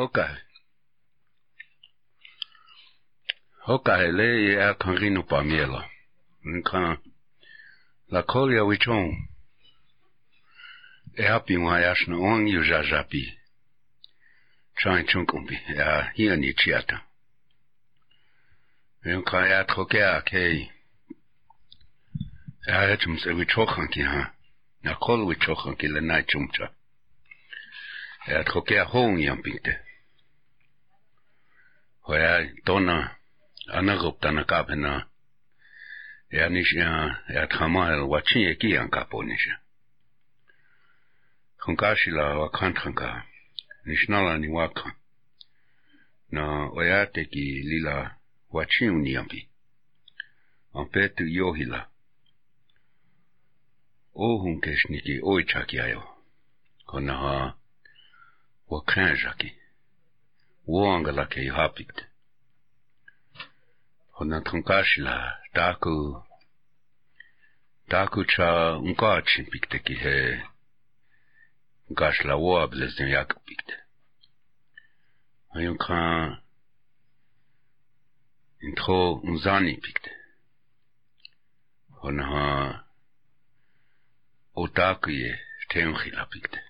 Okay. Okay, le e a kan rinu pa miela. Nkan la kolya wichon. E hapi mwa yashna on yu jajapi. Chan chunkumbi, ya hiya ni chiata. Nkan ya trokea kei. Ja, het is een wichochanki, ha. Na kol wichochanki le nai chumcha. Ja, trokea hoon jampinte. Hoja tona anarop tana kapena. Ja nish ja ja thamal wachin ye ki an kaponisha. Khankashila wa khankhanka. Nishnala ni wakha. Na oyate ki lila wachin ni ampi. Ampetu yohila. O hunkesh niki oichaki ayo. Konaha wakhanjaki. Wanga ke hapit. Hona tunkashila taku taku cha unkachin pikte ki he gashla wa blezin yak pikte. Ayun kan intro unzani pikte. Hona ha otaku ye teunchila pikte.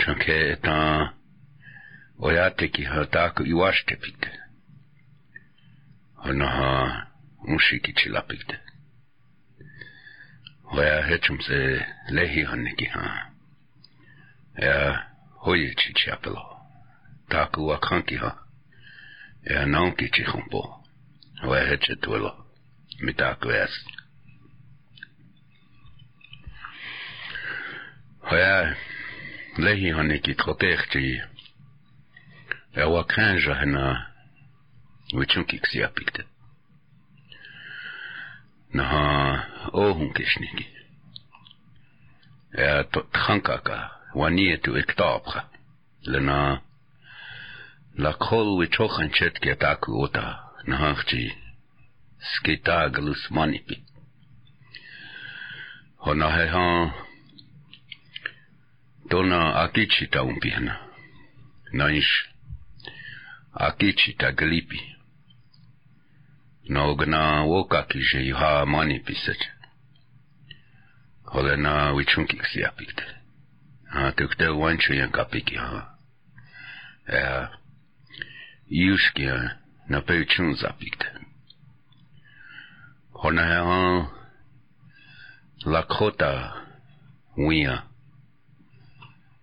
čonke etán ojátéki hatáka juáskepik. Hanaha musi kicsi lapik. Hoja hečum se lehi hanneki ha. Ja hoje čiči apelo. Taku wakanki ha. Ja naunki čichumpo. Hoja heče tuelo. Mitaku es. Hoja Léhi han ik troterti e oa krenja henna wetjonkik si apikte. Na ha ohun kisniki. E trankaka wanietu ik tapra lena la krol wetjoch an tjetke taku ota na harti skitagelus manipi. Hon a he han Tona akichita umpiana. Naish akichita glipi. Nogna wokaki że juha mani pisać. Holena wichunkik siapikte. A tykte wanchu jankapiki ha. Ea. Juszkia na pejczun zapikte. Hona ha lakota wia.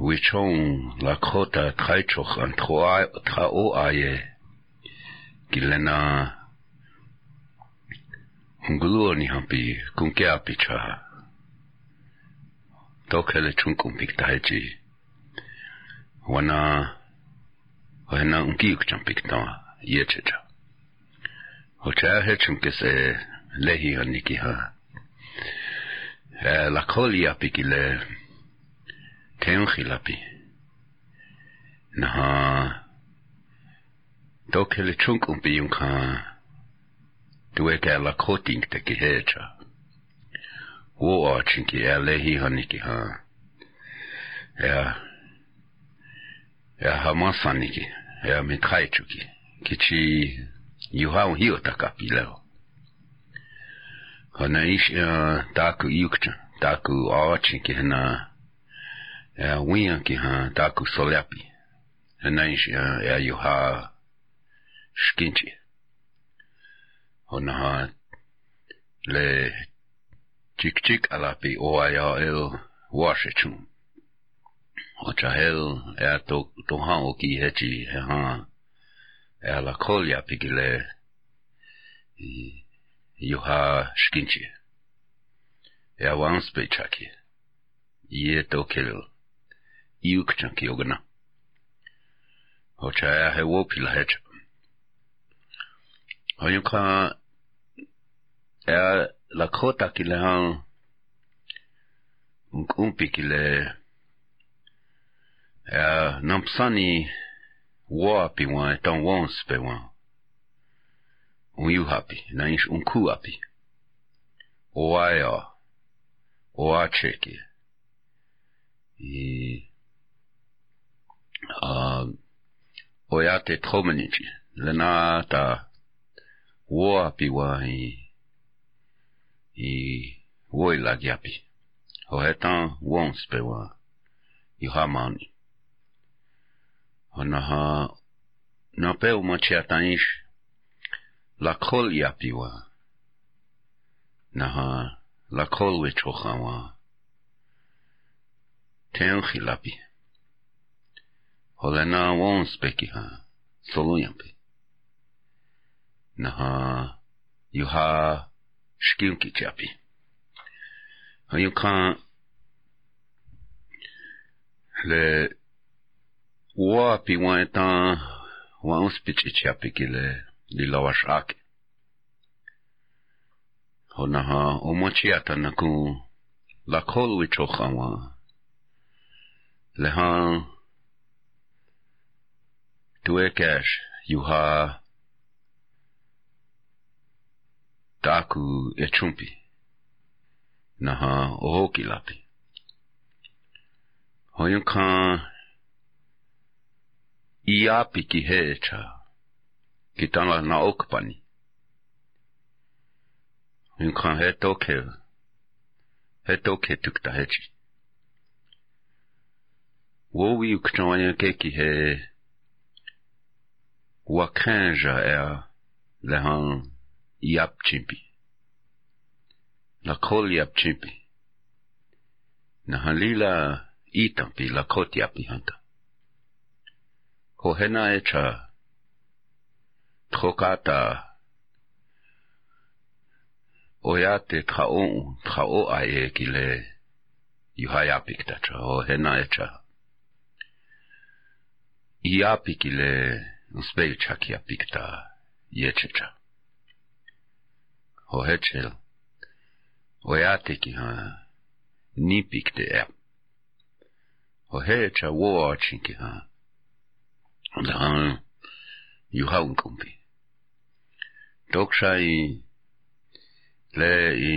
wichong lakota kaichoch an trao aye gilena hungluo ni hampi kunke apicha tokele chunkum piktaiji wana wana unki kucham pikta yechecha hocha hechum kese lehi haniki ha la koli apikile تنخلبي نها دوكل تشونك ام بيونكا دوكا لا كوتينغ تكيهيتشا وو اتشنكي الهي هنيكي ها يا يا هماسانيكي يا ميتخايتشوكي كيتشي يوهاو هيو تاكابي لو هنا ايش تاكو يوكتشا تاكو اتشنكي هنا e a winga ki ha taku soleapi. E nai si ha e a yuha skinti. Ho ha le chik chik alapi o a ya il washe chum. Ho cha hel e a to, to ha o ki hechi e ha e a la kolia piki le i yuha skinti. E a wanspe chaki. Ie to kilu. iukcha kiogna. Hocha ja he wopila hecha. Hoyunka ja la kota kile han umpi kile ja nampsani wapi wa etan wons pe wa. Un yuhapi, na inch un kuapi. Oaya, oacheki. E o a cheki i a o ya te tromenichi le na ta wo api wa i i wo i lagi api o he tan wons pe wa i ha mani o na ha na pe o ma chia tan ish la kol i api wa na ha la kol we chocha wa ten khilapi Holena wons peki ha, solunyan pe. Naha, yuha, shkilki chapi. Ha yukan, le, wapi wan etan, wons pichi chapi ki le, li lawash ake. Ho naha, umochi atan naku, lakol wichokha wan. Le han, tuekes yuha. Taku echumpi. Naha ohokilapi. Hoyunkan iapi ki hecha ki tala hetoke. Hetoke tukta hechi. Wowi ukchawanya keki he ua kanja ea le hang iap apchimpi. La kol i apchimpi. Na halila i tampi la koti api hanta. Ko hena e cha trokata o ea te tra o un, tra o a e ki le yuhai api kita cha. O hena e cha i ki le. Uspeichak ja pikta Ječiča. Ho hečel. Ojatiki ha. Ni pikte ep. Ho heča uočinki ha. Da ha. Juhaunkumpi. Tokša i le i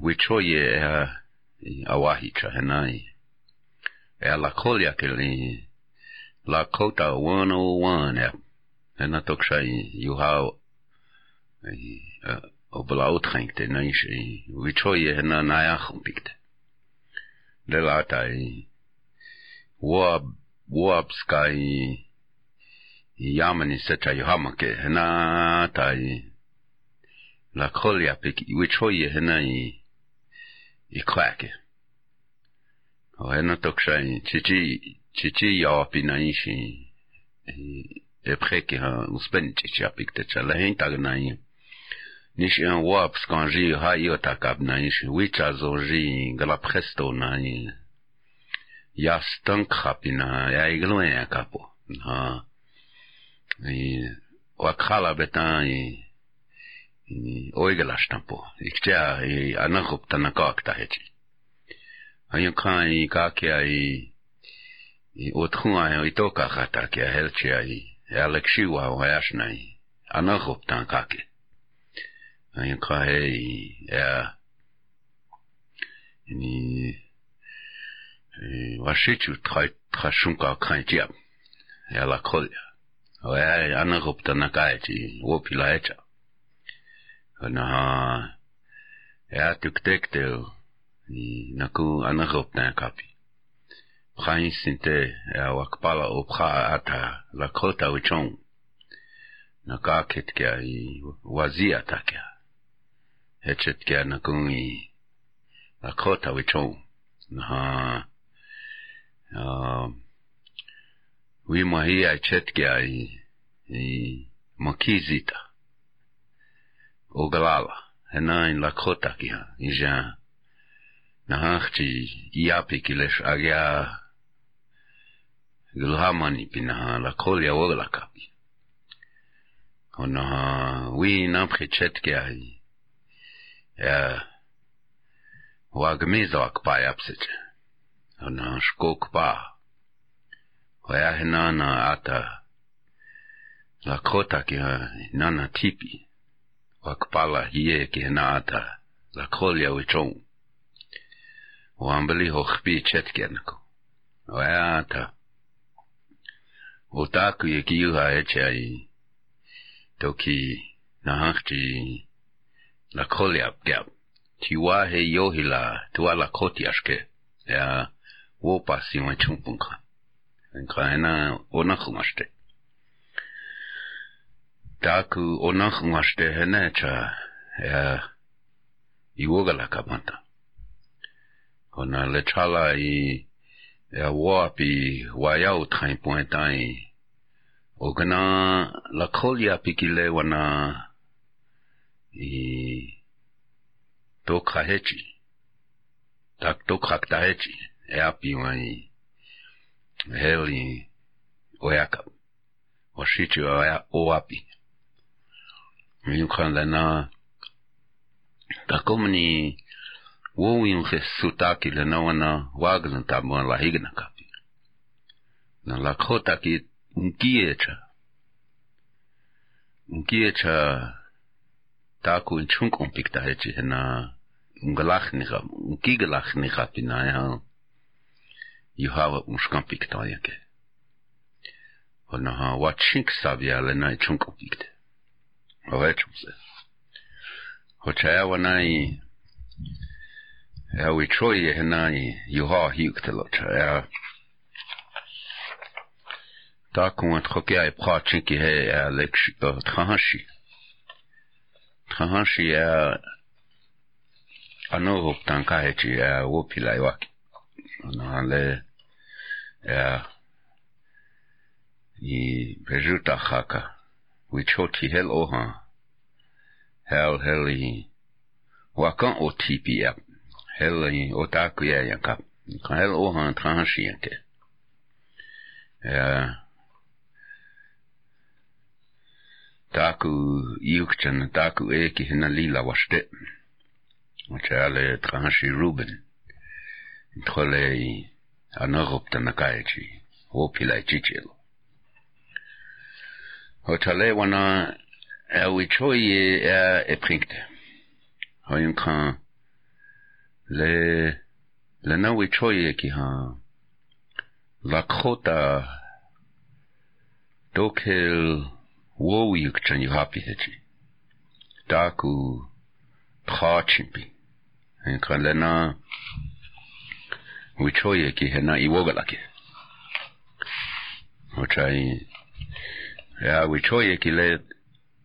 wichoje ea i awahicha henai. Ea la kolia ke li la kota 101 ea En dat ook zei, you how, op laut ging te nisch, wie zo je na naja gumpikte. De lata, woab, woab skai, yamani secha yohamake, na tai, la kolja pik, wie zo je na i, i kwake. O, en dat ook zei, cici, cici ja op in nisch, preke ha uspenche chapikte chala henta gnaye nish en waps quand j'ai ha yota kap nanish wicha zoji gala presto nani ya stank khapina ya igloen ya kapo. Ha. I wa khala betan i oigela stampo iktia i anakop tanaka kta hechi hayo kan i ka ke ai i otkhun ai itoka khata ke helchi ai ילקשיו האוהשני, אנכו פתן קקי. ויקרא היי, יא, אני, ושיצ'ו תחשונקה קרנטיאב, יאללה קוליה. ويا أنا غبت أنا قاعدي وفي لايتا أنا ها يا تكتكتل نكو أنا غبت أنا كابي praïsinte e wakpala o pra ata la kota o chong. Na ka ket kya i wazi ata kya hechet kya na kung i la kota o chong. Na ha wi ma hi a chet kya i i makizita o galala hena in la kota kya i ja na hachi iapi kilesh agya ගෘහමනි පිනහල කොල්ය වගලකපි onha oui na prichet ke ai. E, ja wa gmizak pa e yapsit onha shkok pa. Hoya e hinana ata. La kota ke nana tipi. Wa kpala hie ke na ata. La kolya wichon wa ambeli ho khpi chetkenko hoya ata. o tāku e ki uha e che ai. Toki na hakti na kole ap gap ti wā he yohila tu ala koti aske. Ya wo pasi ma chumpun ka en ka ena o na khumaste taku o he cha ya i wo ga ona le chala i ya wapi wayau tain point tain o kana la kholia pikile wana i to khahechi tak to khaktahechi e api wai heli oyaka o shichi o api mi khanda na takomni Уин сутаки ленауана ваглен табуан лахигна капи. На лакхотаки ункиеча. Ункиеча таку инчункон пиктаечи хена унгалахниха, ункигалахниха пиная. Юхава уншкан пиктаяке. Хонаха вачинк савиалена инчункон пикте. Овечумсе. Хоча я ванай uitroie henani juha hiuktelot da kon troke e pratinki he le trahanchi trahanchi e ano op tan kaheti e wopi lai waki. An le e i bejuta haka uitroti hel ohan hel heli wakan o tipi app heel otaku jäijänkä, heel ohan transienke. Ja taku iukchen, taku eki hinna lila vaste. Tjäle transi ruben. Tjäle anorupta nakaechi, opilai chichelo. Og tale wana er vi tjoi er e prinkte. Og en kan ל... לנאווי צ'ויה כי ה... לקחותה דוקל וואוי כשאני רפי הצ'י. דקו פחצ'ים בי. כאן לנא ויצ'ויה כי הנה איווגלקי. Ochai. Ja, wicho ye kile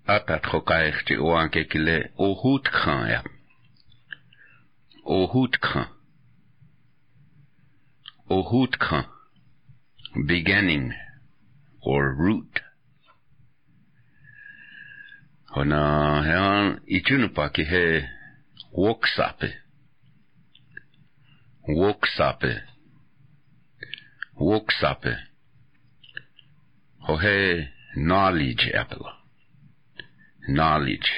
atat khokay khti o anke kile o hut khan ya. Ohut khan. Beginning or root. Hona hean ichunupa ki he woksape. Woksape. Woksape. Hohe knowledge apela. Knowledge.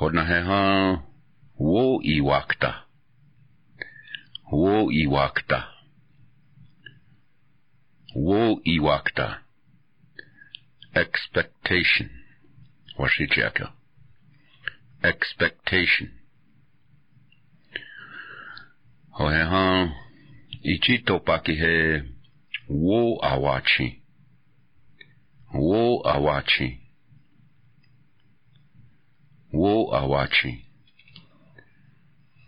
Hodna he wo iwakta. Wo iwakta. Wo iwakta. Expectation. Washichaka. Expectation. ho he ha ichito paki he wo awachi wo awachi wo awachi ho he washichia i understanding awareness na ish opinion ho na i chi zap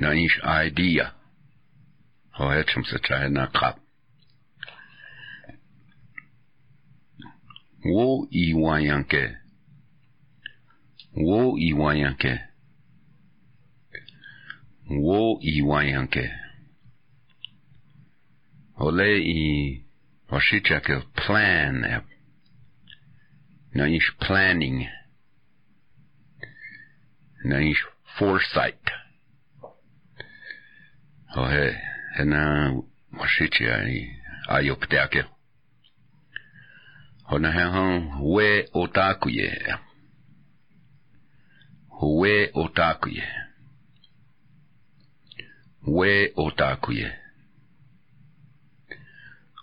Na ish idea. Ho hechum se chahe na kap. Wo i wayanke. Wo i wayanke. Wo i wayanke. Ole i washichake plan. Na ish planning. Na ish foresight. Og henne washichi ai ayopteake. Hona hehan hue otakuye. Hue otakuye. Hue otakuye.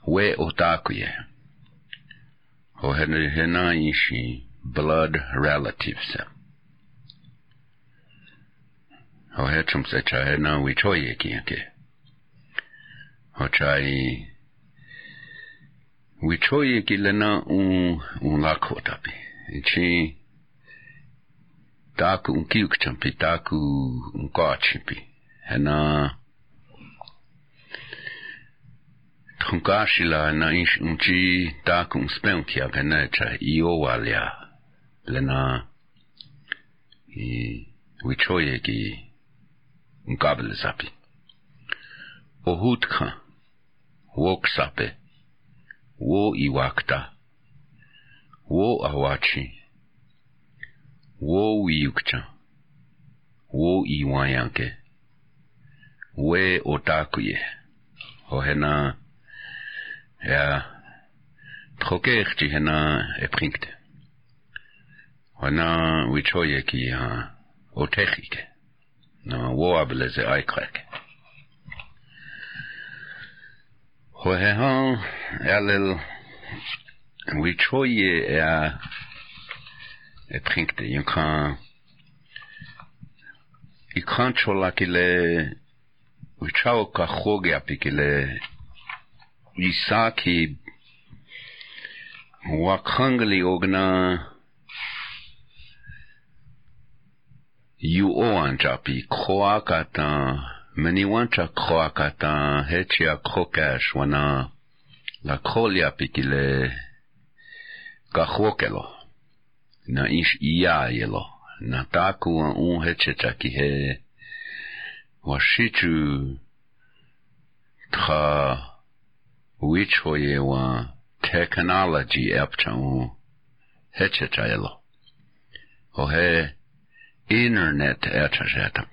Hue otakuye. Ho hena ishi blood relatives. har hørt som seg chai na wi choi ki ke ho chai wi choi ki le na un un la ko ta pi chi taku un ki uk champi taku un ka chipi. Hena Tunkashila na ish unchi takun spenkia venecha i ovalia lena i wichoyegi مقابل زابي أهود خان ووك سابي وو إيواكتا وو أواتشي وو ويوكتا وو إيوانيانكي we otakuye hohena ja trokerti hena eprinkte e hona wichoye ki ha otechike wabele se eikrek. Ho he ha erlel wi choie er e trinkte you kan i kan chola kile wi chao ka khoge apikile isaki wa khangli ogna you o anja pi kroakata meni wancha kroakata hechia krokash wana la kolia pikile kahuokelo na ish ia yelo na taku an un heche chaki he washichu tra which hoye wa technology apcha un heche chayelo o he, internet etc. etc.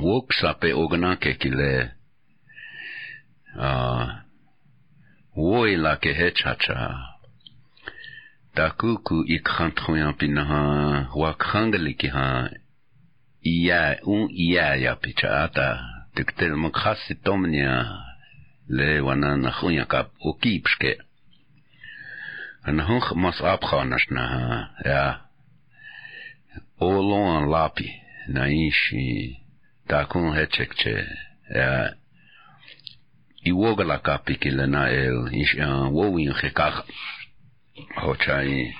WhatsApp est ognaque qu'il est woila ke hechacha takuku ikhantroyan pinaha wakhangli ki ha iya un iya ya pichata tiktel mukhasi tomnya le wana na khunya kap okipske anhon mas apkhanashna ya olon lapi na inchi takun hechekche ya e, iwoga la kapi kile na el inchi an wowin hekaka hochai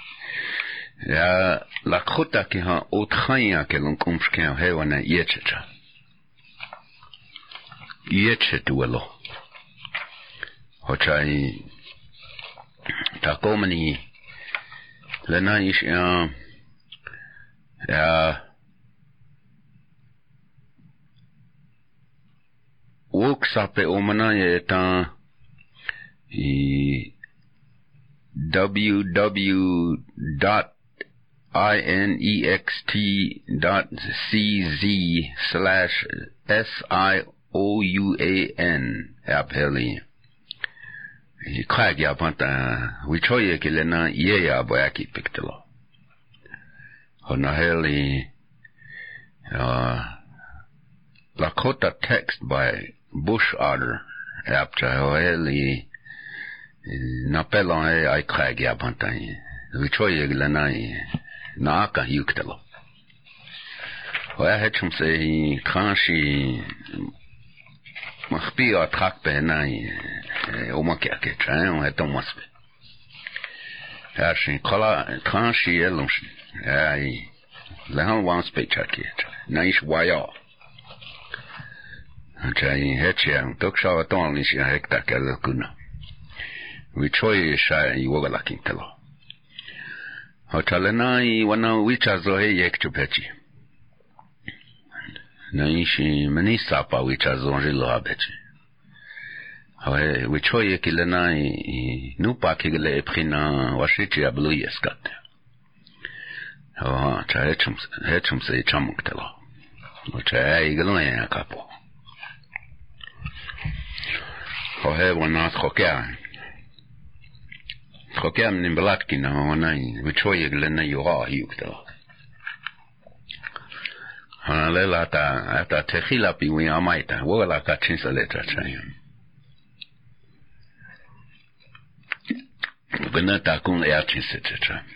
ya e, la khuta ki ha otkhain akelon kumshken hewana yechecha yechetuelo hochai takomni lena ishi an uh, Uh, ja woksape omana ye ta i www.inext.cz slash S-I-O-U-A-N appeli. Kaya panta wichoye kilena ye ya boyaki piktelo. und nachher ja, Lakota Text bei Bushader erbte Hoeli n'appellant e ai kregi a pantagne. Vichoye glanai na aka yuktelo. Hoya hechum se tranchi מחפיא הטרק בעיניי, הוא מקרקט, הוא הייתה מספיק. היה שכל הטרנשי אלו שלי. Aí, lá vamos peitar aqui. Na Ishwaió. Aí, retiam. Tokshava tão ali, se arrecta aquela cuna. Vichoi, wi sai, e oga lá quintelo. Otalena i wana wichazo he yek chupechi. Na ishi menisa pa wichazo njilo habechi. Awe, wichoi e yekilena i nupa kigile eprina washiti ablu yeskate. აა ჩაეჩუმს ეჩუმს ეჩამოκτელა ჩაე იგლონა კაპო. ხოჰე ვანას ხოკია ხოკია ნიმბლატკინა ვანაი ვიჩოი გლენა იუღა იუქტელა ჰანალელა და ატა ტეხილა პივი ამაიტა ვოლა კაჩინსალეთა ჩაიონ Bana takun ya çin seçeceğim.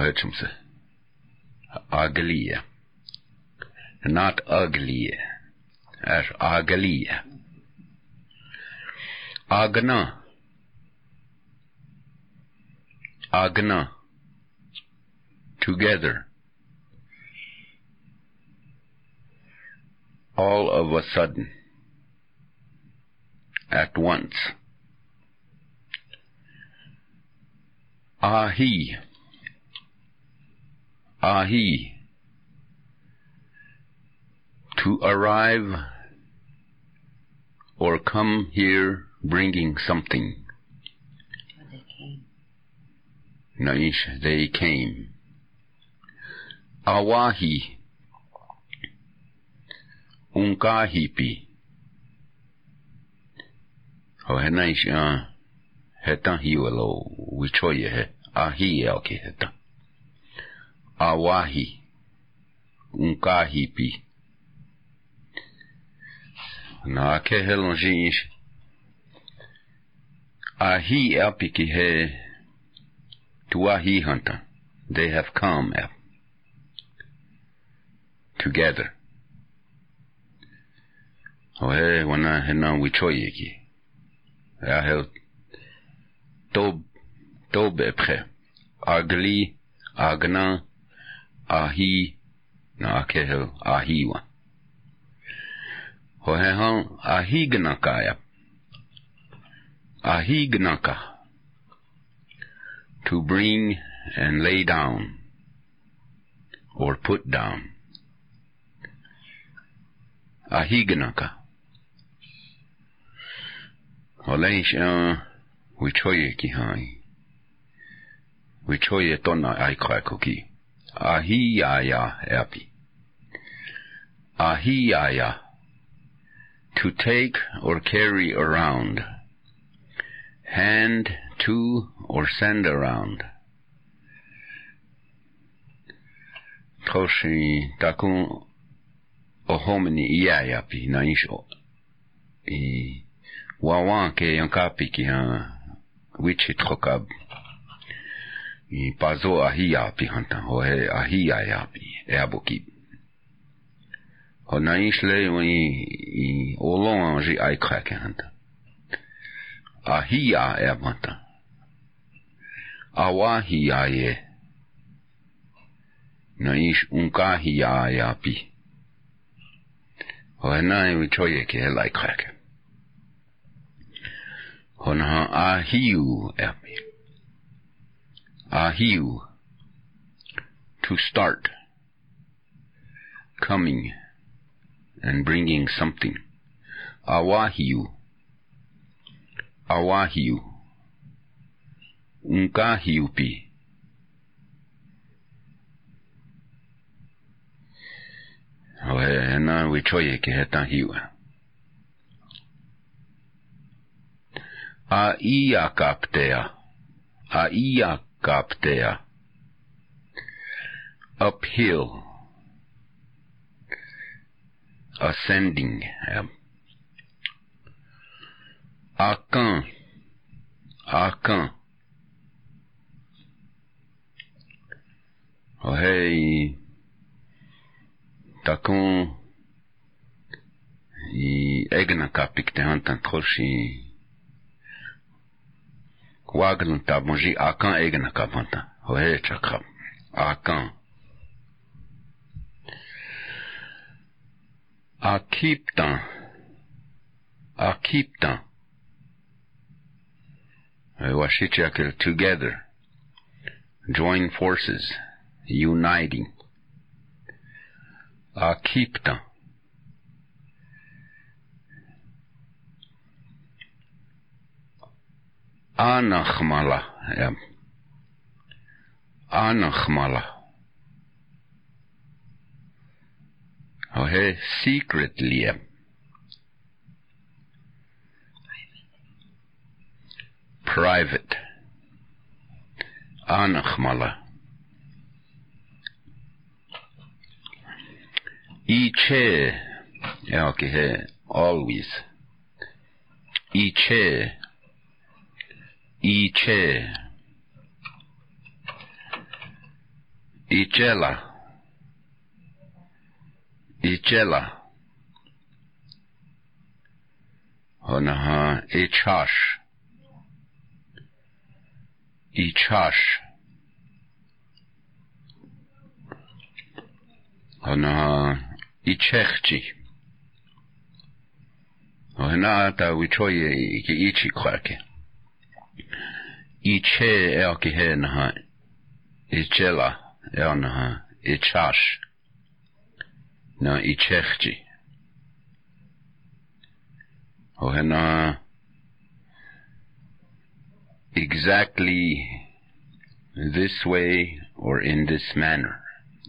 Sig. Ugly. Not ugly. Är ugly. Agna. Agna. Together. all of a sudden, at once. Ahi, ahi, to arrive or come here bringing something. Naish, they came. Awahi, unkahipi. Oh, uh, Ho he nai si a he tahi walo wichoye ahi e o ke he ta. Awahi unkahipi. Na ke lon. Ahi e api ki he tuahi hunter. They have come ep. together. Ohe wana hena wichoye ki. Ja heel tob tob epre. Agli agna ahi na ake heel ahiwa. Ohe han ahi ya. Ahi gnaka. To bring and lay down or put down. Ahignaka. A wichoye ki hai. Wichoye tona ai kwakoki. Ahi ya epi. Ahi ya. To take or carry around. Hand to or send around. Toshi takun o homini ia ia pi na isho i wawa ke yankapi ki uh, ha wichi trokab i pazo ahi api hanta ho he ahi api e aboki ho na isle i i olon anji ai krake hanta. Ahi ia e abanta awahi ia ye na ish unkahi ia ia api ho na i choye ke lai krake ho na ahiu epi Uh, ahiu, to start, coming, and bringing something. Awahiu, awahiu, unkahiupi. O ena we wichoye ke he tahiwa. A iya kaptea. A iya. kaptea. Uphill. Ascending yeah. akan akan o hei takon. I egna kapik te hantan troshi waglun ta bonji akan egna kapanta. O hei chakap akan. Akiptan. Akiptan. Washichakil together, join forces, uniting. Akipta. Anachmala. Yeah. Anachmala. Oh, hey, secretly. Yeah. private. Anachmala. Iche. Ja, okay, always. Iche. ایچه؟ Icela. Icela. هنها ایچاش ایچاش هنها ایچخچی آنها تا ویچوی که ایچی کار elki he naha. Ichela el naha. Ichash. Na Ichechchi. Ohena exactly this way or in this manner.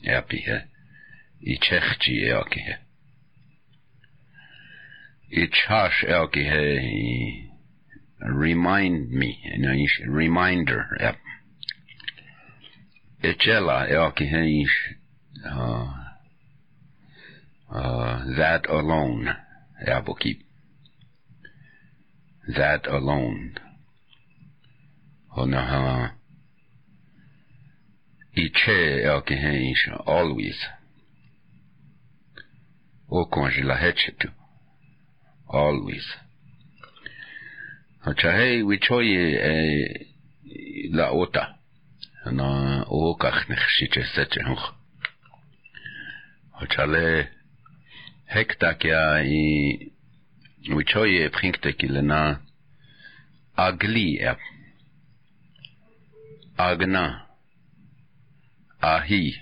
Yapihe. Ichechchi elkihe. Ichash elkihe. Remind me. Reminder. Yep. Ichela elkihe. Uh, uh, that alone. That alone. Onaha. Iche elkihe always. O. Always. Hei wichoye e la ota? Na okach nech shiche seche hoch. Hochale hekta ya i wichoye prinkte kilena agli er agna. Ahi.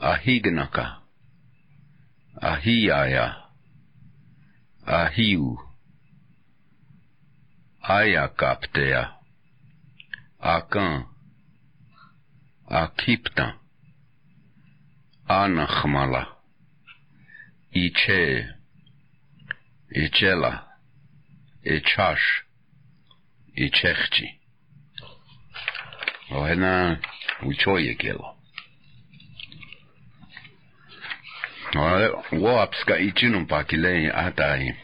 Ahignaka. Ahiaya ahiu. Aia captea. Acan. Akipta. Anahmala. Iche. Ichela. Ichash. Ichechchi. Ohena uchoye kelo. Ora, wo apska ichinum pakilei atai.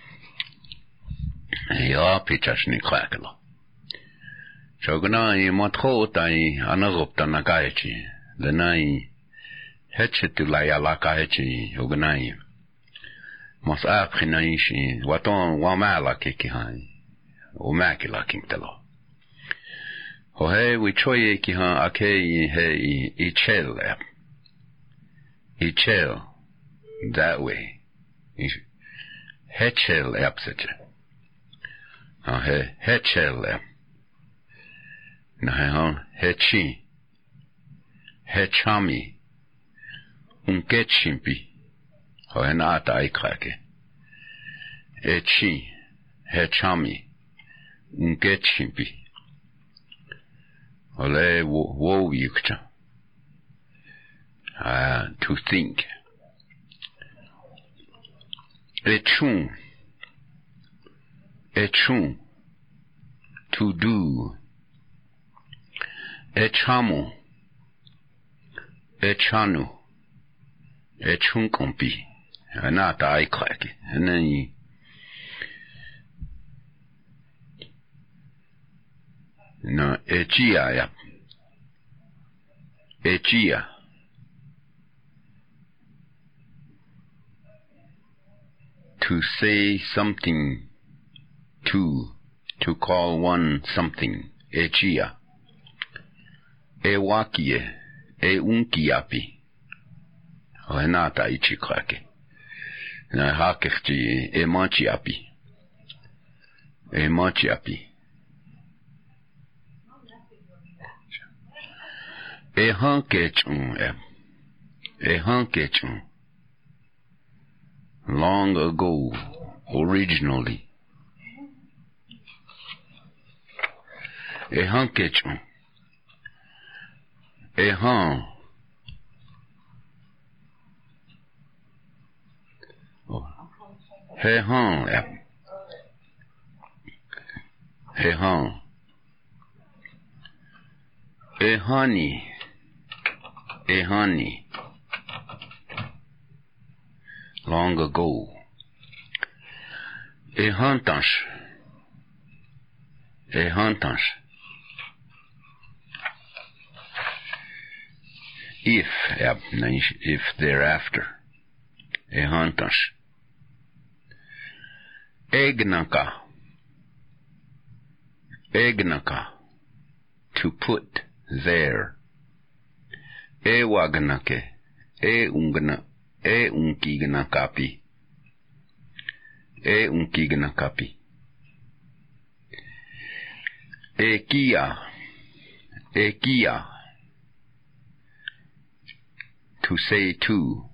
Ja, pichashni kwakelo. Shogna i motho tai anagopta nakaichi. Denai hechetu la ya la kaichi ognai. Mas aprinaishi waton wamala kiki hai. O makila kintelo. O he we choye ki ha ake i he i, i chel ep. I. That way. I, he آهه هچله نهان هچی هچامی اون گچیمپی ها نات ایکرکه هچی هچامی اون گچیمپی ولی وو یکچا تو think. Lechun. Echun. To do. Echamu. Echanu. Echun kompi. Anata aiklaki. And then you No, echia ya. Echia. To say something to, to call one something. E wakie. E unkiapi. O e nata ichi krake. Na hakechti e manchiapi. E manchiapi. E hankechun e. E hankechun. Long ago, originally. E hankechun. E han. Oh. He han e. He han. E honey. E honey. Long ago. E huntans. E huntans. If, ja, if thereafter. E huntans. Egnaka. Egnaka. To put there. e Ewagnake. E waganake. E ungana. E unkigana To say to.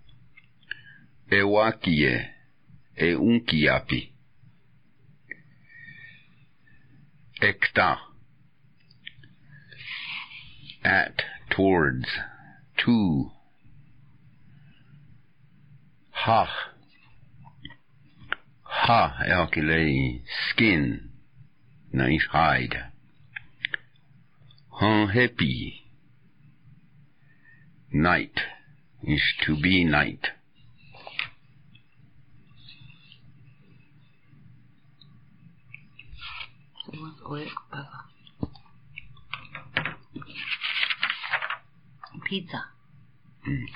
E wakie. Unkiapi. Ekta. At, towards, to. Ha. Ha, elkile, skin, nice hide. Han happy. Night is to be night. Pizza. Hmm.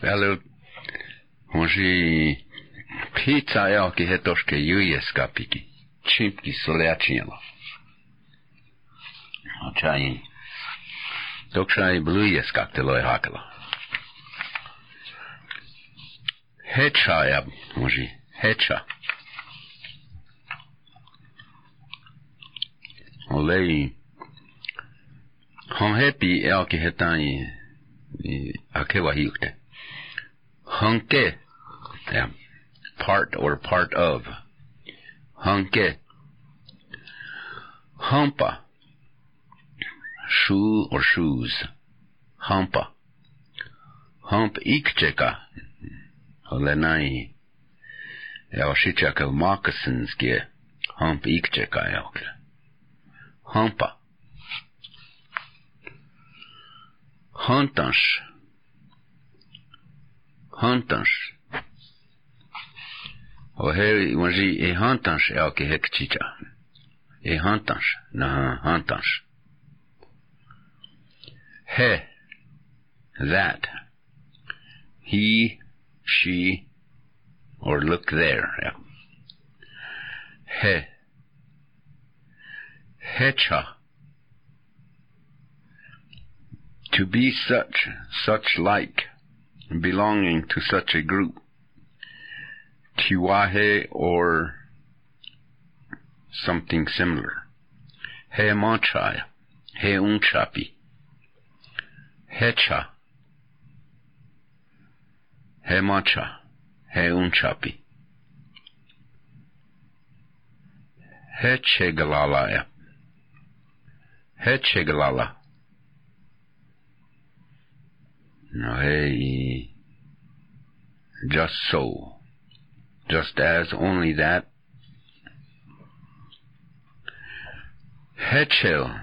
Väl, Onži pizza ja ki he toške juje skapiki. Čipki soleačinjelo. Očajin. Dokšaj blujeskaktelo je hakalo. Hecha ja, onži, hecha. Olei. Han happy elki hetai akewa hiukte. Hanke. Yeah. Part or part of. Hanke. Hampa shoe or shoes, hampa. Hump ikčeka, lenai. Evo šičakav moccasins gdje hump ikčeka, evo Hampa. Hantanš. Hantanš. O heri maži e hantanš, evo ke hekčića. E hantanš, na hantanš. He. That. He, she, or look there. Yeah. He. Hecha. To be such, such like, belonging to such a group. Tiwahe or something similar. He manchaya. He unchapi. Hecha. He mancha. He unchapi. Hechegalalaya. Hechegalala. No, hey, just so. just as only that Hechel,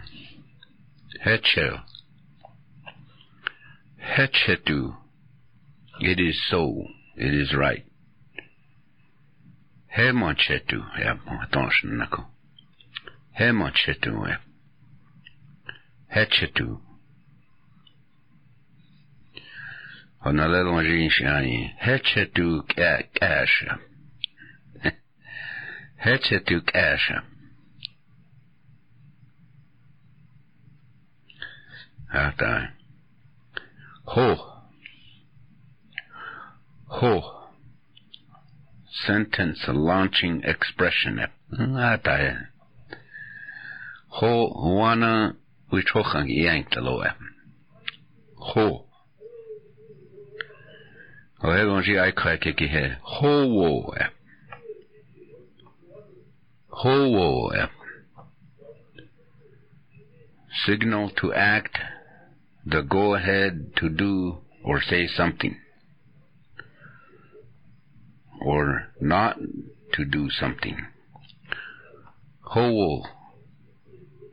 Hechel, Hechetu, it is so, it is right. Hemochetu, ja, attention, nako. Hemochetu, ja. Hechetu. On a l'allongé shani. Hechetu kasha. Hechetu kasha. Ata. Ah, Ho. Ho. Sentence launching expression. Ata. Ho wana wichochang yankta Ho. Og her går Ho krekke ikke her. Howo. Howo. Signal to act, the go ahead to do or say something. Or not to do something. Howo.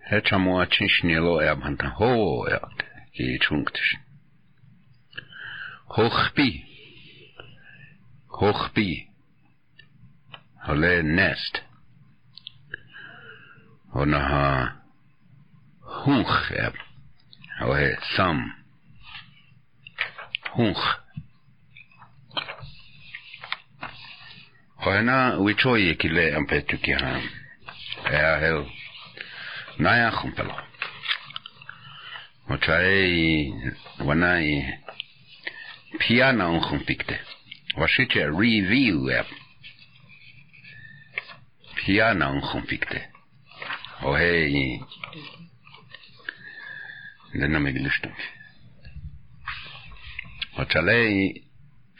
Her chamo achinshnielo abhanta. Howo. Ki chunktish. Hochbi. Hochbi. Hole nest. Onaha hunch eb. Ouais, Sam. Hunch. Hoena wichoi e kile ampe tukihan. Ea hel. Naya e kumpelo. Mochae wanai piana unhum pikte. Washiche review ep. Piana unhum pikte. i לנמק לשתוק. Očalej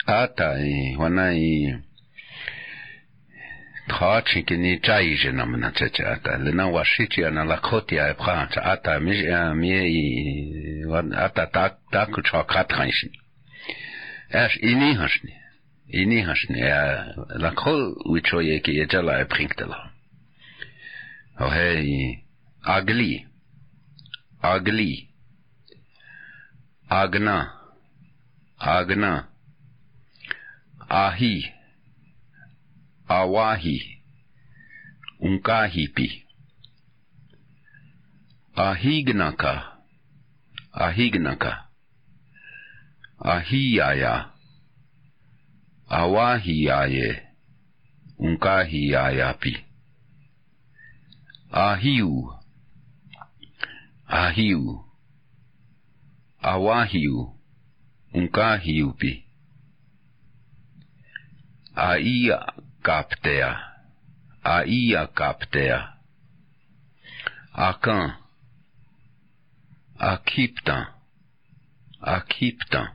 ata i ona i thachi ki ni chai je nam na cheche ata le na washichi ana lakhoti a pha cha ata mi mi i ata tak tak cha khat khanshi es ini hashni ini hashni a lakho wicho ye ki yechala prinktela oh hey agli agli. Agna. Agna. Ahi. Awahi. Unkahipi. Ahignaka. Ahignaka. Ahiyaya. Awahiyaye. Unkahiyayapi. Ahiu. Ahiu. Awahiu. Unkahiupi. Aia kaptea. Aia kaptea. Akan. Akiptan. Akiptan.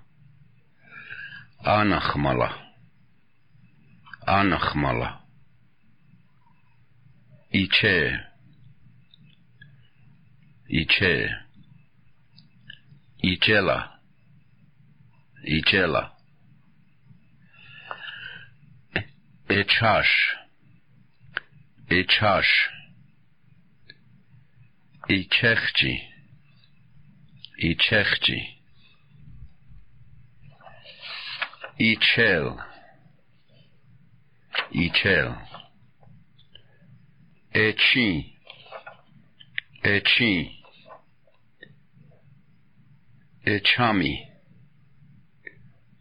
Anachmala. Anachmala. Iche. Iche. i čela. Echash. Echash. I čehči. Ichel. Ichel. Echi. Echi. echami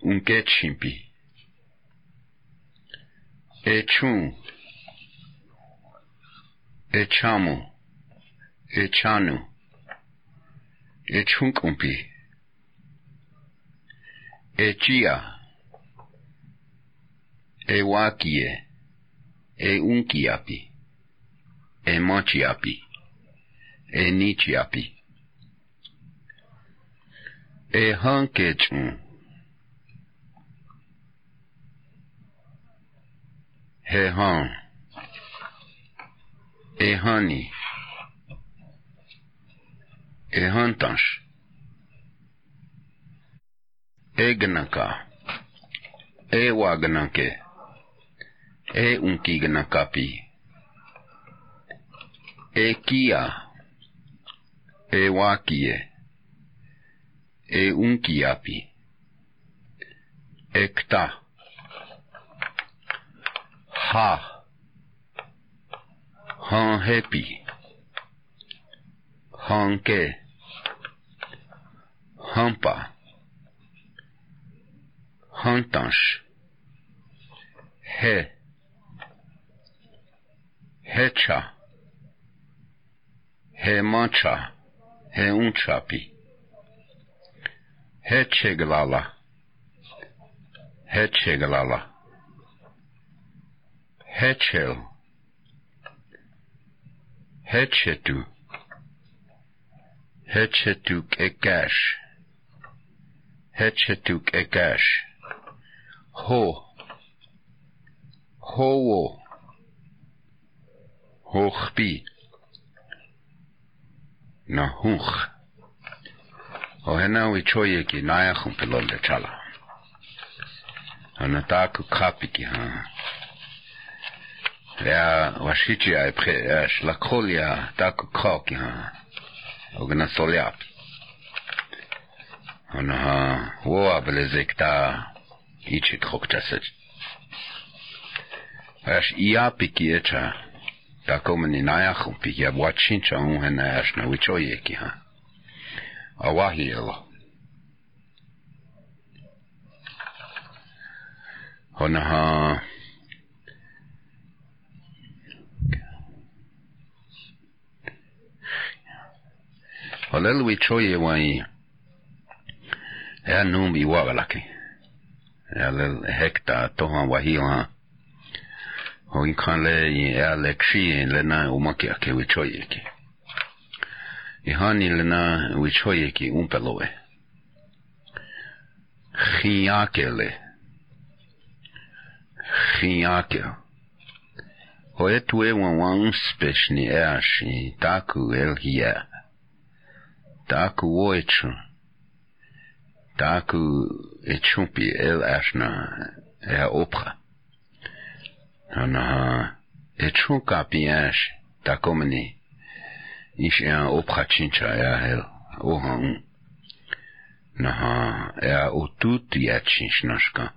unkechimpi echun echamu echanu echunkumpi echia ewakie eunkiapi emochiapi enichiapi A handkerchief. A hand. A Egnaka. Ewagnake. Eunkignakapi. Ekia. Ewakie. E unkiapi. Ekta. Ha. Han happy. Hanke. Hampa. Hantansh. He. Hecha. He mancha. Hecheglala. Hecheglala. Hechel. Hechetu. Hechetuk ekash. Hechetuk ekash. Ho. Ho. Na Nahoeg. Ona uichoye naya jumpelol de chala. Anataku kapiki ha. Rea washichi ai pre shlakolia taku koki ha. Ogna solyap. Ona ha woa belezekta ichit hoktaset. Aš ia piki echa. Tako meni naya jumpiki abwachincha unhena ashna uichoye ki ha. أواهيل هنها Olelwi choye wai ea numi wagalaki. Ea lel hekta toha wahiwa. Hoinkan le ea lekshi lena umakia kewi choye ki. ihanilna wichoyeki umpeloe. Chiakele. Chiakel. Hoetue wawang spechni eashi taku el hia. Taku oechu. Taku echumpi el ashna ea opra. Hanaha echunkapi ash takomni. Ish er opra chincha er hel ohang. Naha er otut ya chinchnoshka.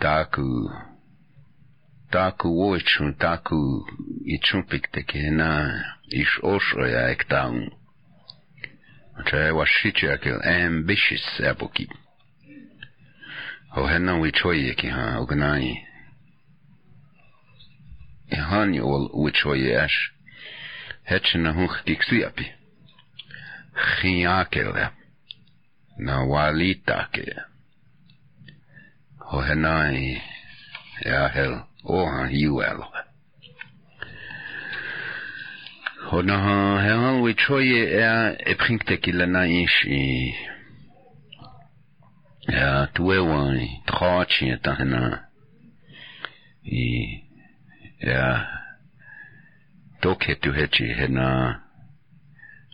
Taku. taku oichun taku ichumpik tekena ish osroya ektaun. Če vašiče akil ambitious epoki. Ohenna wichoye ki ha ognani. E, Ihan yol wichoye ash. Hechna hunch kiksiapi. Khiakele. Na walitake. Ohenai. Ja hell. over juværlerne. Og når herren vi tror, er eh, epringtek i lana ish i ja, duewa i trochi et ahna i ja, doke du hechi hena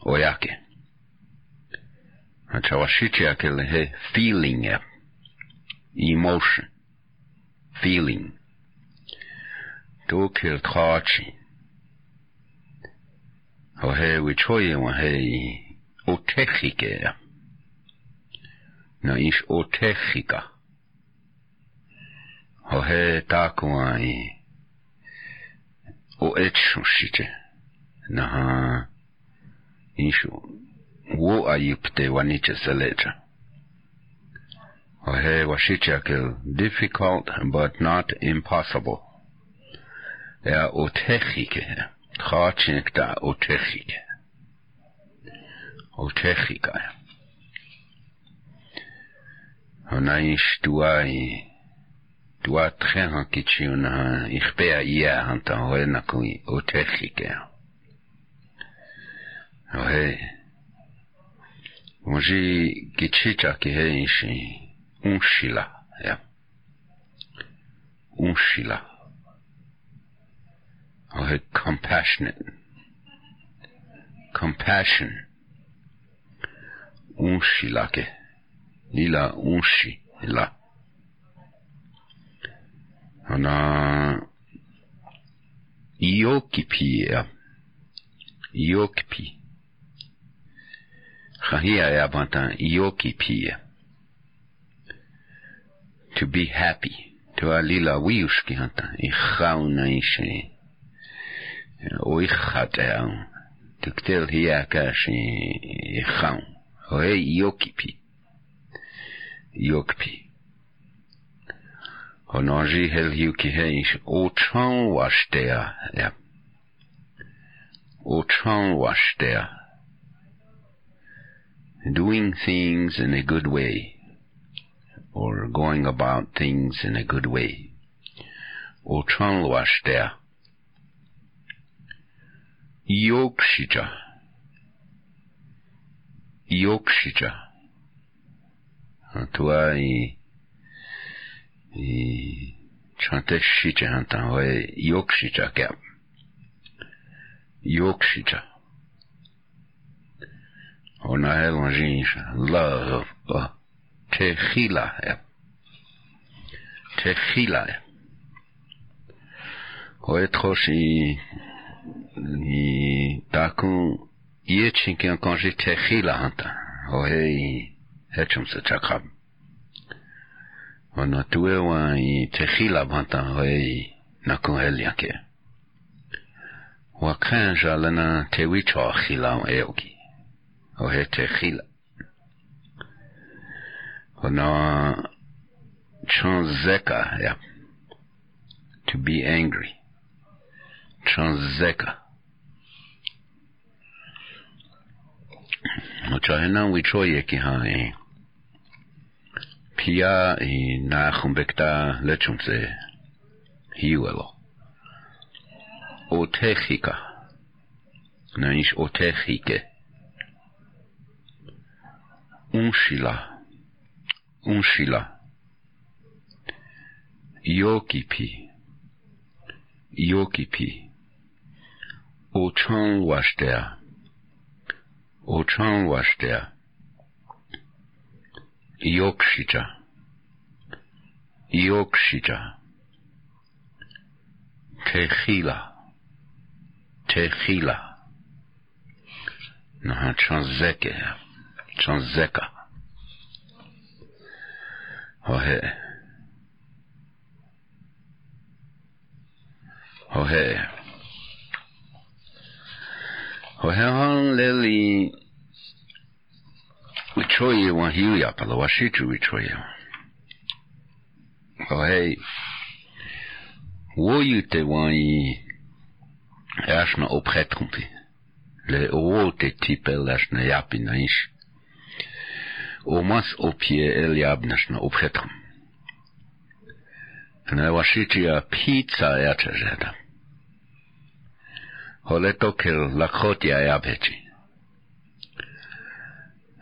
oyake. Han tager sit jeg kalder eh, feeling af emotion. Feeling. Toke trachi. Ho oh, he wichoye wa he ish otechika. Ho oh, he takwa i o etshushiche. Na ha ishu wo ayipte waniche selecha. Oh, Washiche akil difficult but not impossible. ja otechikä. Kaatsinkta otechikä. Otechikä. On aishtui tuatrehan kitsunhan ihpeä iähän tämän hoena kuin otechikä. No hei. Onji kitsitaki hei unshila. Ja. Unshila. Och he compassionate. Compassion. Unshilake. Lila unshi. La. Ona Iokipi, ja. Iokipi. Chahia ja bantan Iokipi. To be happy. To a lila wiushki hanta. I chauna O he Iokipi. Iokipi. Honaji hel hiu ki heish o chan washtea, ja. O chan washtea. Doing things in a good way, or going about things in a good way. O Yorkshire. Yorkshire. An toa yi yi chante shite an tan wè Yorkshire kap. Yorkshire. On a helen jins love oh. uh, tehila ep. Eh. Tehila ep. Eh. Ou etros yi i takun ye chinkin kanji techila hantan hoye hechum se chakab ona tue wa i te khila banta hoi na kun helia ke. Wa kanja lana te wicho khila e oki o he te khila ona chanzeka ya to be angry Transeka. Mo chahe na wi choi e ki hae. Pia i nā chumbekta lechumse hiwelo. O techika. Na ish o techike. Unshila. Unshila. Yokipi. Yokipi. O chão wastea. O chão wastea. Yokshita. Yokshita. Tehila. Tehila. Aha, Chanzeke. Chanzeka. Ohe. Ohe. Hoheli uchoye wahiu yapala washitu uchoye. Hohei woyute wani ashna opretkumpi. Le wote tipe lashna yapina ish. Omas opie el yabnashna opretkum. Ne washitu ya pizza yachajedam. הולדתו לקחות יאיה פצ'י.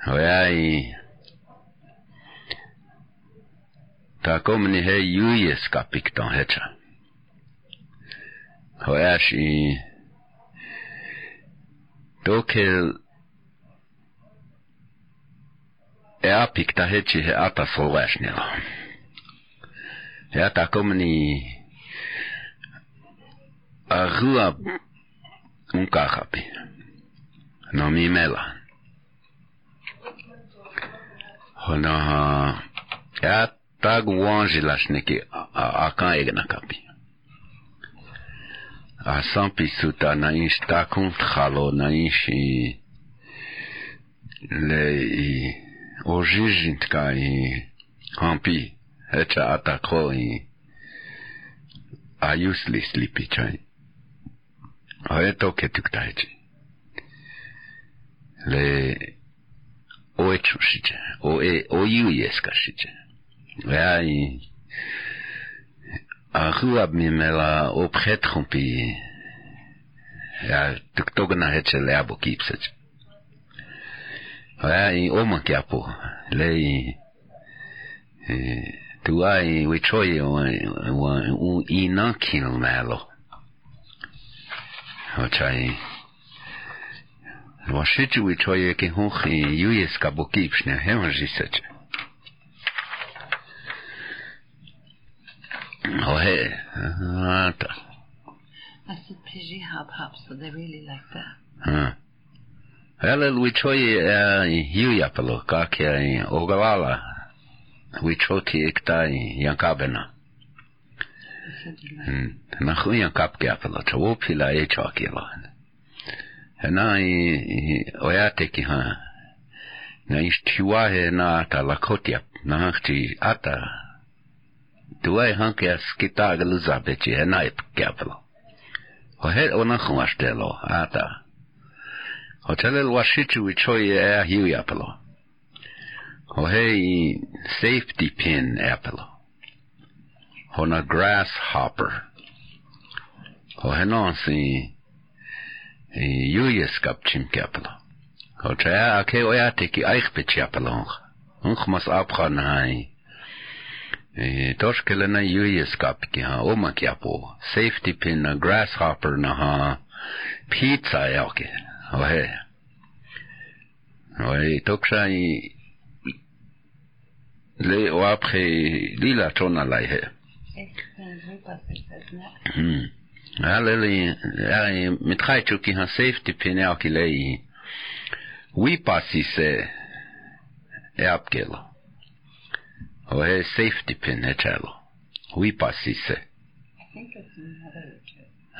ויהי tako mni he jujeska pikton heča. Hojaš i tokel ea pikta heči he ata slovašnjelo. Ja tako mni a hua mkakapi na mimela honaha ya tagu wanji lashniki akan egna kapi asan pisuta na insh takun khalo na insh le i ojijint ka i hampi hecha atako i ayuslis lipichai 어떻게 레 오에 출시제 오에 오유예스카시제 야이 아후압 미멜라 오 프레트콤피 야 뚝뚝나 해첼레 아보킵세제 야이 오마키아포 레이 에 tu ai we choi un un un inan kinel melo očaj Вашичи у човеки хух и юеска букипшня, хема жисече. Охе, ата. I said, Pidgey Hub Hub, so they really like that. Huh. Ele luichoi yuyapalo, kakia ogavalla, luichoti iktai yankabena. Ma chuian kapkeapela chawopila e chakilan. Hena i oyateki ha na istiwahe na ata lakotia na hakti ata tuai hanke askita agalizabeti hena epkeapela. Ohet onachum astelo ata. Hotelel washitu ichoye ea hiu yapelo. Ohe i safety pin yapelo. on a grasshopper. E, e o henosi julius gab chim kapelo. O chaya ake oyatiki aich bichapelo. Unch mas abchan hai. E, Toshkele na julius gab ki ha oma kiapo. Safety pin a grasshopper na ha pizza yake. O he. O toksha le o apre lila chona lai he. Hallelujah. Mitrajču, ki han safety pin pinja, ki leji. Vipasi se je apkelo. Og her safety pin je čelo. Vipasi se.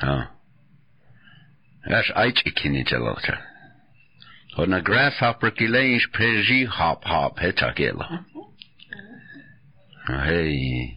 Ja. Aš ajči kini čelo čelo. Og na grasshopper ki lejiš preži hop hop heča kelo. Hej.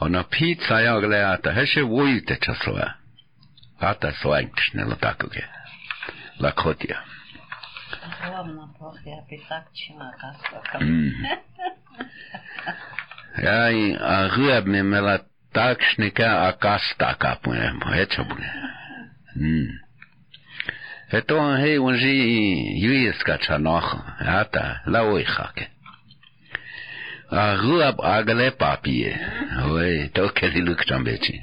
Och när pizza jag lärt, här ser vojteća slova. Hata su engtišne, no tako je. Lakotija. Hlavno poslije pitakčima kasvaka. Mm. Ja i a hljeb mi mela takšnika, a kastaka punemo, heća bune. Mm. Eto on hej, on ži i jujeska čanoha, hata, la ojhake. Anrou ap agle papye. Ouye, tokeli luk chambeti.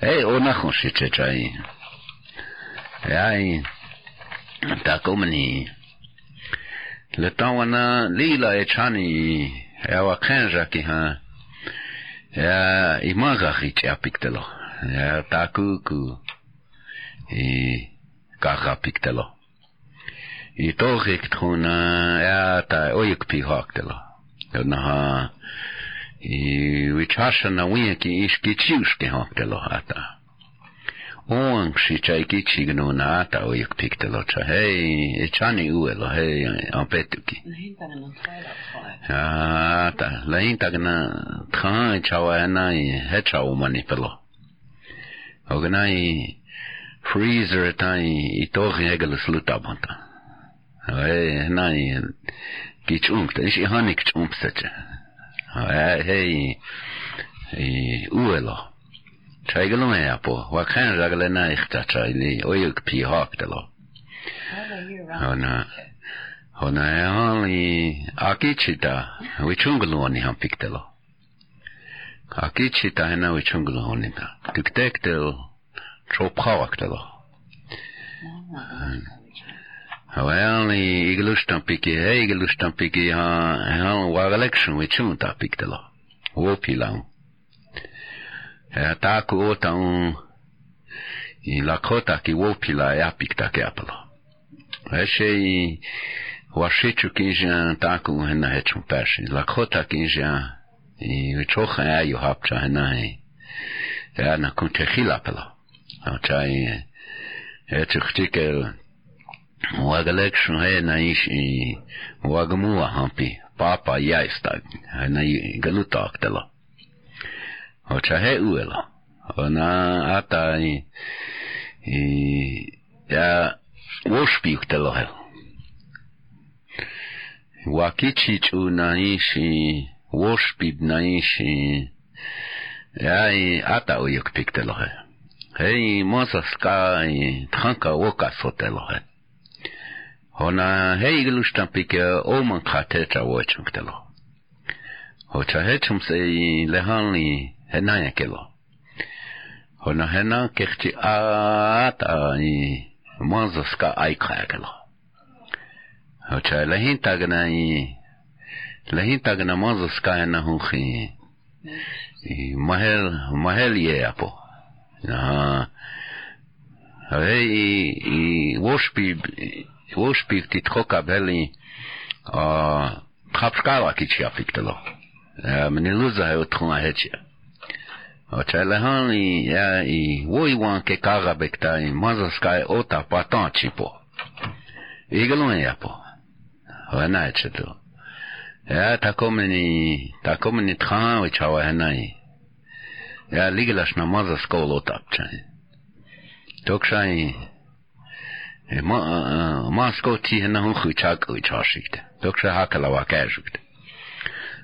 Hey, ona konsi che chayi. Ay, takomni. Le tan wana lila e chani e awa kenja ki ha. Ya, iman gari che apiktelo. Ya, taku ku. E, kaka apiktelo. i tohik hun ta oikpi haktela ha i vichasha na wiki iskichiuske haktelo hata Oang si chai kiksi gnu na ata oik piktelo cha hei e chani uelo hei an petuki. Ata la intagna tran chawa na hecha umani pelo. Ognai freezer tai itori egel slutabanta. აი ნაი გიჭუმფთა ის ჰანი გიჭუმფთაჭა აი უელო ჩაიგლო მე აპო ვაკან რაგლე ნაიხთა ჩაილი ოი პი ჰაკდელო ჰონა ჰონა ჰალი აკიჩიტა ვიჩუნგლონი ჰამ პიქტელო აკიჩიტა ენა ვიჩუნგლონი და გიქტექტელ ჩოპხავაკდელო აა Well, iglush topic e iglush topic ha ha war election we chun topic de lo. O pilão. É tá com o i lakota ki opila pila e apik ta ke apalo. É sei o achichu que já tá com na hechum peixe. Lakota que i o chocha é eu hapcha na é. É na kunte khila pelo. Achai é chuchtike ovaj ga lekšu he na iš i hampi papa jajsta na i galu taktelo oča he uelo ona ata i i ja ušpi uktelo he Wakichich u naishi, washpib ata u yuk pikteloje. Hei, mozaska i tanka woka. Hona hei gelustan pike oman khatecha wochunktelo. Hocha hechum se i lehanli henaya kelo. Hona hena kechti ata i manzaska aikaya kelo. Hocha lehin tagna i lehin tagna manzaska hena hunchi i mahel mahel ye apo. Na hei i woshpi uspīkti trokabeli kapškala kiči apiktelo. E, Mni luza je utruna heče. Očele hani ja i vojvan ke karabekta i mazaska je ota patan čipo. Iglon je po. Vena je četu. Ja tako meni, tako meni tran vičava hena i. E, ja liglaš na mazaska ulota pčani. Tokšani Moscoti hinnahu chuchaka uchashikta. Doksha hakala wakashukta.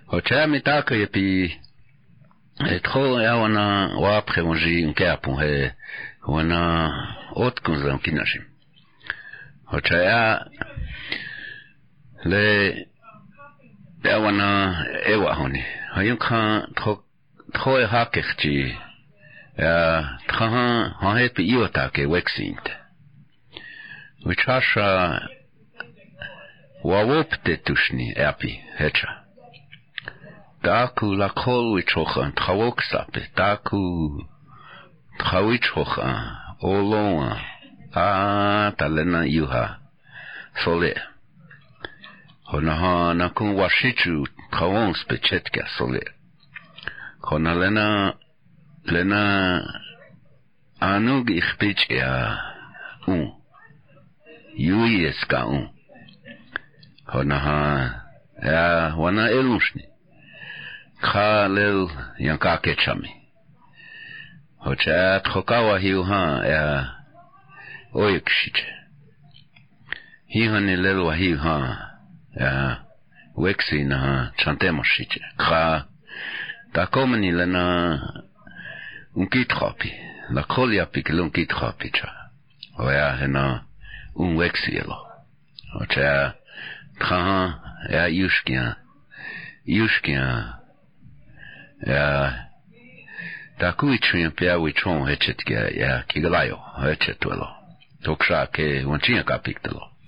Hochami taka yepi tro ya wana wapre onji unkapun he wana otkunzam kinashim. Hochaya le ya wana ewa honi. Hayunka tro tro hakekti ya trahan hanepi iotake wexinta. Учаша уавопте тушни апи хеча. Таку лакол вичохан тхавок сапе, таку тхавичоха, олона, а талена юха, соле. Хонаха накун вашичу тхавон спечетка соле. Хоналена лена ануг ихпичя. У. 유예스가운 허나하 야 와나 엘무시니 칼엘 양카케차미 호차 토카와 히우하 야 오익시체 히하니 렐와 히우하 야 웨크시나 찬테모시체 카 такомни лена ункитхапи лаколиапи килункитхапича оя хена un exilo. O sea, traha ja jushkia, jushkia, ja, taku ichwin pia wichon hechet kia, ja, kigalayo, hechet welo. Toksha ke wanchinya kapiktelo.